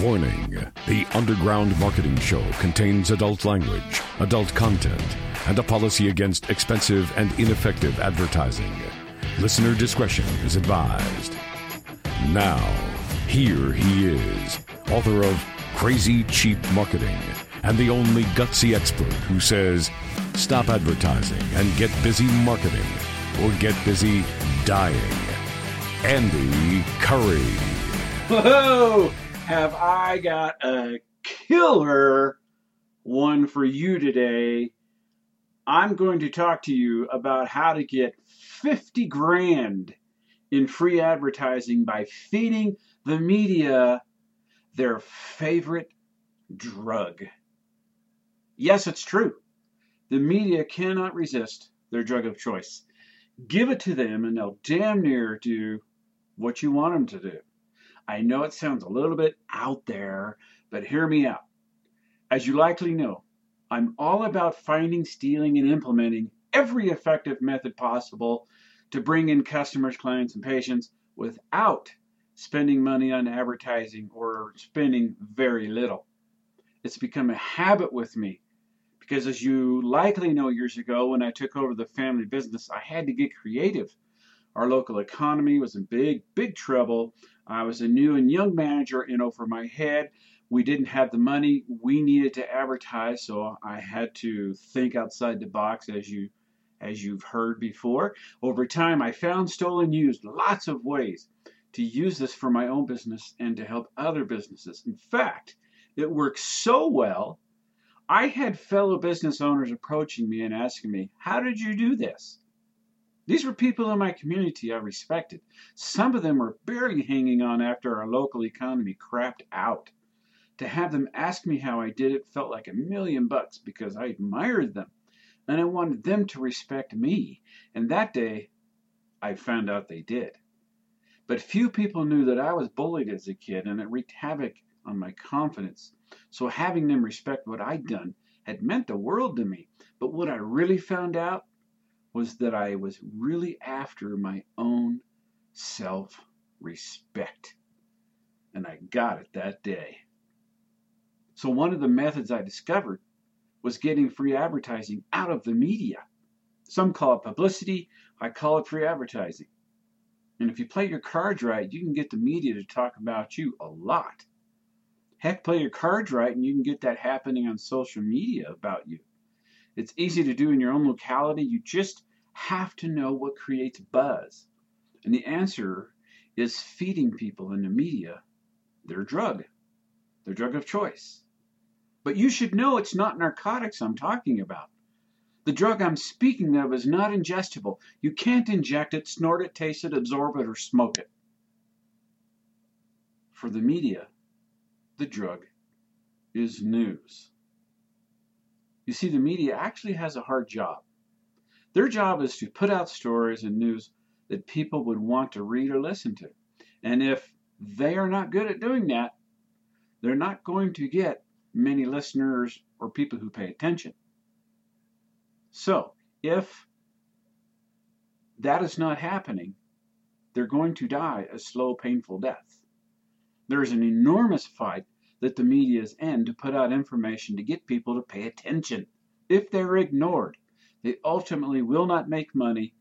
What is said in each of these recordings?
Warning The Underground Marketing Show contains adult language, adult content, and a policy against expensive and ineffective advertising. Listener discretion is advised. Now, here he is, author of Crazy Cheap Marketing, and the only gutsy expert who says, stop advertising and get busy marketing, or get busy dying. Andy Curry. Whoa! Have I got a killer one for you today? I'm going to talk to you about how to get 50 grand in free advertising by feeding the media their favorite drug. Yes, it's true. The media cannot resist their drug of choice. Give it to them and they'll damn near do what you want them to do. I know it sounds a little bit out there, but hear me out. As you likely know, I'm all about finding, stealing, and implementing every effective method possible to bring in customers, clients, and patients without spending money on advertising or spending very little. It's become a habit with me because, as you likely know, years ago when I took over the family business, I had to get creative. Our local economy was in big, big trouble I was a new and young manager in over my head. We didn't have the money we needed to advertise, so I had to think outside the box as you as you've heard before. Over time, I found, stolen used lots of ways to use this for my own business and to help other businesses. In fact, it worked so well, I had fellow business owners approaching me and asking me, How did you do this? These were people in my community I respected. Some of them were barely hanging on after our local economy crapped out. To have them ask me how I did it felt like a million bucks because I admired them and I wanted them to respect me. And that day, I found out they did. But few people knew that I was bullied as a kid and it wreaked havoc on my confidence. So having them respect what I'd done had meant the world to me. But what I really found out was that I was really after my own self respect. And I got it that day. So, one of the methods I discovered was getting free advertising out of the media. Some call it publicity, I call it free advertising. And if you play your cards right, you can get the media to talk about you a lot. Heck, play your cards right, and you can get that happening on social media about you. It's easy to do in your own locality. You just have to know what creates buzz. And the answer is feeding people in the media their drug, their drug of choice. But you should know it's not narcotics I'm talking about. The drug I'm speaking of is not ingestible. You can't inject it, snort it, taste it, absorb it, or smoke it. For the media, the drug is news. You see, the media actually has a hard job. Their job is to put out stories and news that people would want to read or listen to. And if they are not good at doing that, they're not going to get many listeners or people who pay attention. So, if that is not happening, they're going to die a slow, painful death. There is an enormous fight that the media is in to put out information to get people to pay attention. If they're ignored, they ultimately will not make money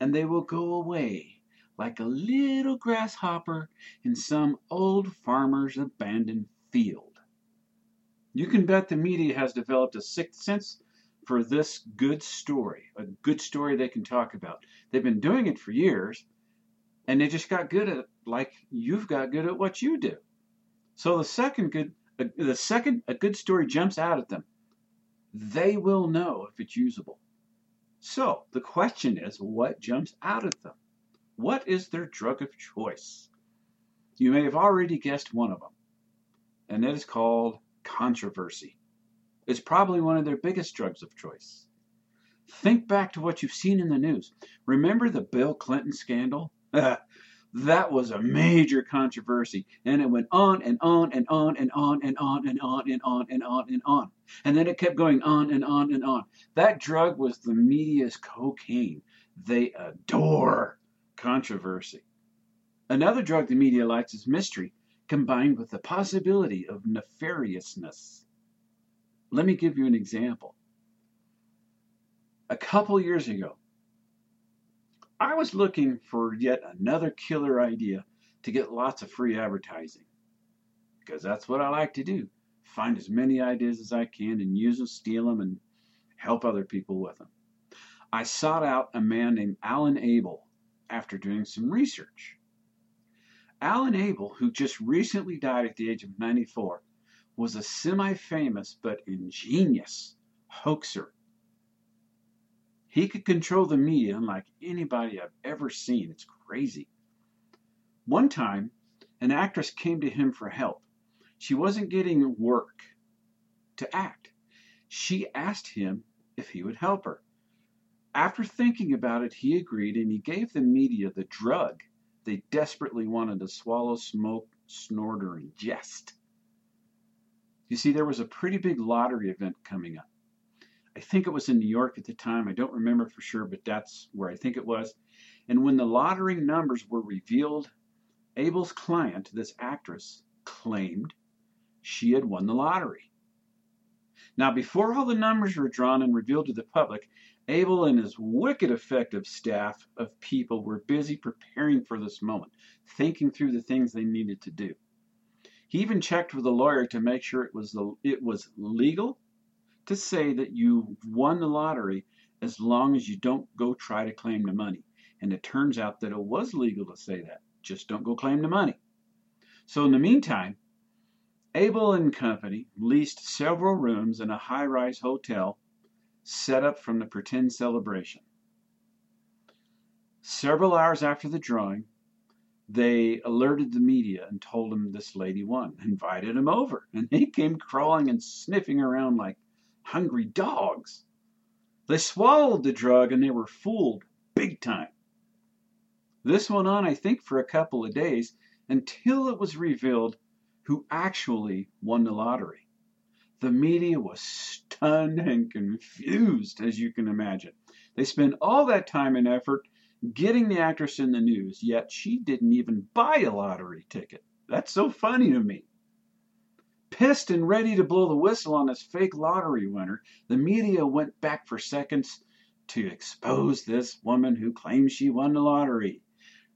and they will go away like a little grasshopper in some old farmer's abandoned field. You can bet the media has developed a sixth sense for this good story, a good story they can talk about. They've been doing it for years and they just got good at it like you've got good at what you do. So the second good uh, the second a good story jumps out at them, they will know if it's usable. So the question is, what jumps out at them? What is their drug of choice? You may have already guessed one of them, and it is called controversy. It's probably one of their biggest drugs of choice. Think back to what you've seen in the news. Remember the Bill Clinton scandal? that was a major controversy. And it went on and on and on and on and on and on and on and on and on. And then it kept going on and on and on. That drug was the media's cocaine. They adore controversy. Another drug the media likes is mystery. combined with the possibility of nefariousness. Let me give you an example. A couple years ago, I was looking for yet another killer idea to get lots of free advertising. Because that's what I like to do find as many ideas as I can and use them, steal them, and help other people with them. I sought out a man named Alan Abel after doing some research. Alan Abel, who just recently died at the age of 94, was a semi famous but ingenious hoaxer. He could control the media unlike anybody I've ever seen. It's crazy. One time, an actress came to him for help. She wasn't getting work to act. She asked him if he would help her. After thinking about it, he agreed and he gave the media the drug they desperately wanted to swallow, smoke, snort, or ingest. You see, there was a pretty big lottery event coming up. I think it was in New York at the time. I don't remember for sure, but that's where I think it was. And when the lottery numbers were revealed, Abel's client, this actress, claimed she had won the lottery. Now, before all the numbers were drawn and revealed to the public, Abel and his wicked effective staff of people were busy preparing for this moment, thinking through the things they needed to do. He even checked with a lawyer to make sure it was the, it was legal to say that you won the lottery as long as you don't go try to claim the money. And it turns out that it was legal to say that. Just don't go claim the money. So in the meantime, Abel and Company leased several rooms in a high-rise hotel set up from the pretend celebration. Several hours after the drawing, they alerted the media and told them this lady won, invited them over, and they came crawling and sniffing around like hungry dogs. They swallowed the drug and they were fooled big time. This went on, I think, for a couple of days until it was revealed who actually won the lottery. The media was stunned and confused, as you can imagine. They spent all that time and effort getting the actress in the news, yet she didn't even buy a lottery ticket. That's so funny to me. Pissed and ready to blow the whistle on this fake lottery winner, the media went back for seconds to expose this woman who claims she won the lottery.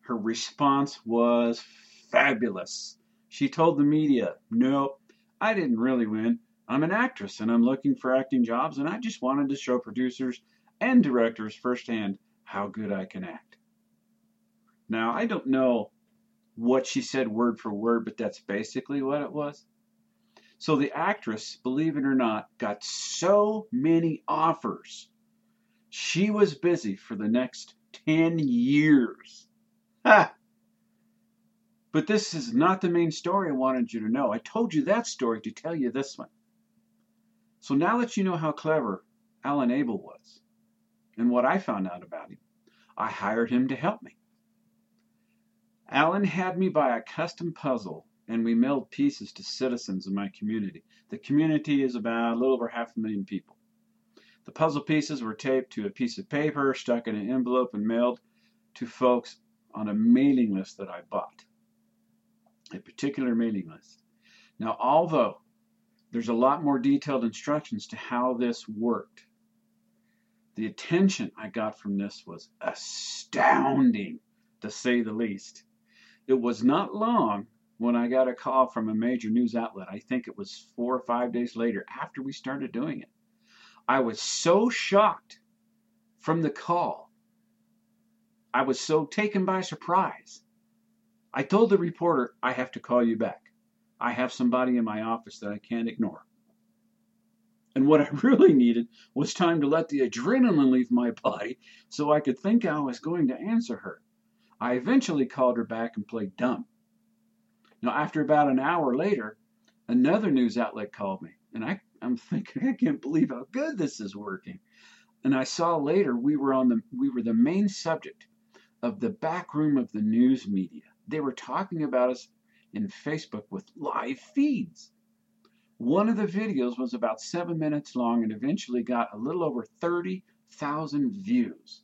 Her response was fabulous. She told the media, No, I didn't really win. I'm an actress and I'm looking for acting jobs, and I just wanted to show producers and directors firsthand how good I can act. Now, I don't know what she said word for word, but that's basically what it was. So the actress, believe it or not, got so many offers. She was busy for the next 10 years. Ha! But this is not the main story I wanted you to know. I told you that story to tell you this one. So now that you know how clever Alan Abel was and what I found out about him, I hired him to help me. Alan had me buy a custom puzzle and we mailed pieces to citizens in my community. The community is about a little over half a million people. The puzzle pieces were taped to a piece of paper, stuck in an envelope, and mailed to folks on a mailing list that I bought. A particular mailing list. Now, although there's a lot more detailed instructions to how this worked, the attention I got from this was astounding, to say the least. It was not long when I got a call from a major news outlet. I think it was four or five days later after we started doing it. I was so shocked from the call. I was so taken by surprise. I told the reporter, I have to call you back. I have somebody in my office that I can't ignore. And what I really needed was time to let the adrenaline leave my body so I could think I was going to answer her. I eventually called her back and played dumb. Now, after about an hour later, another news outlet called me, and I, I'm thinking, I can't believe how good this is working. And I saw later we were on the we were the main subject of the back room of the news media. They were talking about us in Facebook with live feeds. One of the videos was about seven minutes long and eventually got a little over 30,000 views.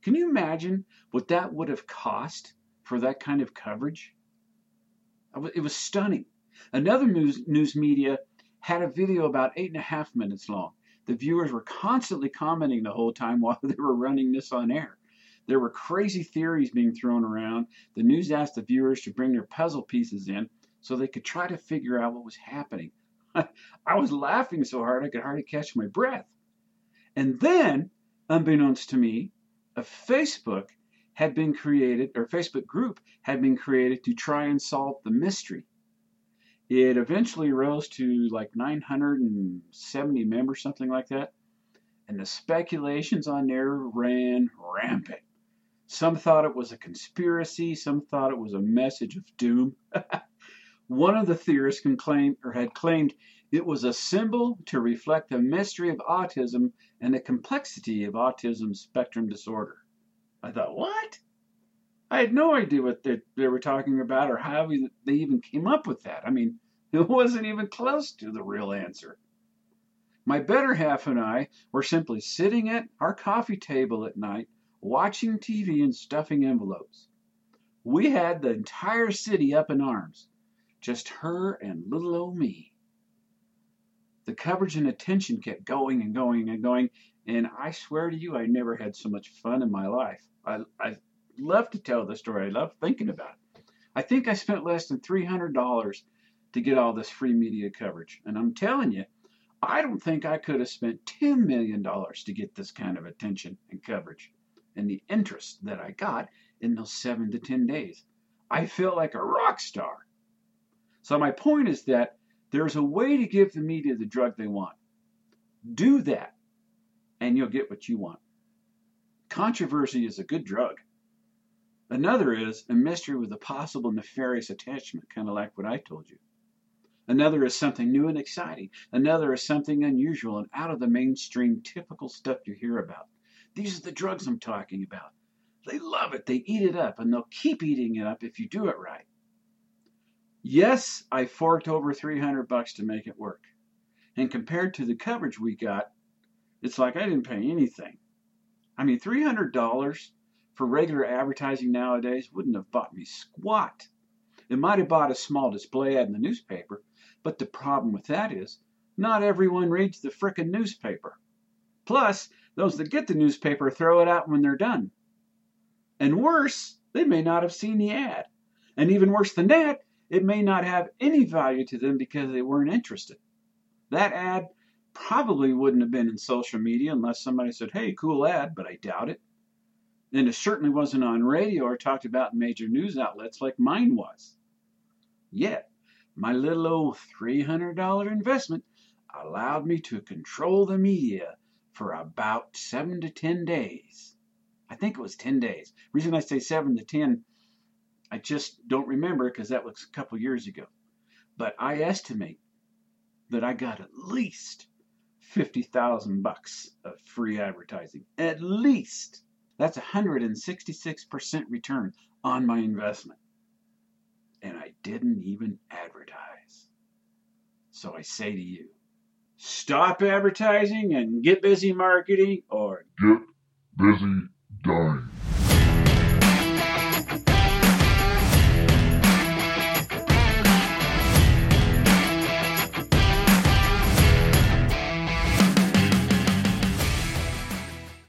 Can you imagine what that would have cost for that kind of coverage? It was stunning. Another news, news media had a video about eight and a half minutes long. The viewers were constantly commenting the whole time while they were running this on air. There were crazy theories being thrown around. The news asked the viewers to bring their puzzle pieces in so they could try to figure out what was happening. I was laughing so hard I could hardly catch my breath. And then, unbeknownst to me, a Facebook had been created, or Facebook group had been created to try and solve the mystery. It eventually rose to like 970 members, something like that. And the speculations on there ran rampant. Some thought it was a conspiracy, some thought it was a message of doom. One of the theorists claimed, or had claimed it was a symbol to reflect the mystery of autism and the complexity of autism spectrum disorder. I thought, what? I had no idea what they, they were talking about or how they even came up with that. I mean, it wasn't even close to the real answer. My better half and I were simply sitting at our coffee table at night, watching TV and stuffing envelopes. We had the entire city up in arms, just her and little old me. The coverage and attention kept going and going and going, and I swear to you, I never had so much fun in my life. I, I love to tell the story. I love thinking about it. I think I spent less than $300 to get all this free media coverage. And I'm telling you, I don't think I could have spent $10 million to get this kind of attention and coverage and the interest that I got in those seven to 10 days. I feel like a rock star. So, my point is that there's a way to give the media the drug they want. Do that and you'll get what you want. Controversy is a good drug. Another is a mystery with a possible nefarious attachment, kind of like what I told you. Another is something new and exciting. Another is something unusual and out of the mainstream typical stuff you hear about. These are the drugs I'm talking about. They love it. They eat it up and they'll keep eating it up if you do it right. Yes, I forked over 300 bucks to make it work. And compared to the coverage we got, it's like I didn't pay anything. I mean, $300 for regular advertising nowadays wouldn't have bought me squat. It might have bought a small display ad in the newspaper, but the problem with that is not everyone reads the frickin' newspaper. Plus, those that get the newspaper throw it out when they're done. And worse, they may not have seen the ad. And even worse than that, it may not have any value to them because they weren't interested. That ad probably wouldn't have been in social media unless somebody said, hey, cool ad, but I doubt it. And it certainly wasn't on radio or talked about in major news outlets like mine was. Yet, my little old $300 investment allowed me to control the media for about seven to 10 days. I think it was 10 days. reason I say seven to 10, I just don't remember because that was a couple years ago. But I estimate that I got at least 50,000 bucks of free advertising. At least. That's 166% return on my investment. And I didn't even advertise. So I say to you, stop advertising and get busy marketing or get busy dying.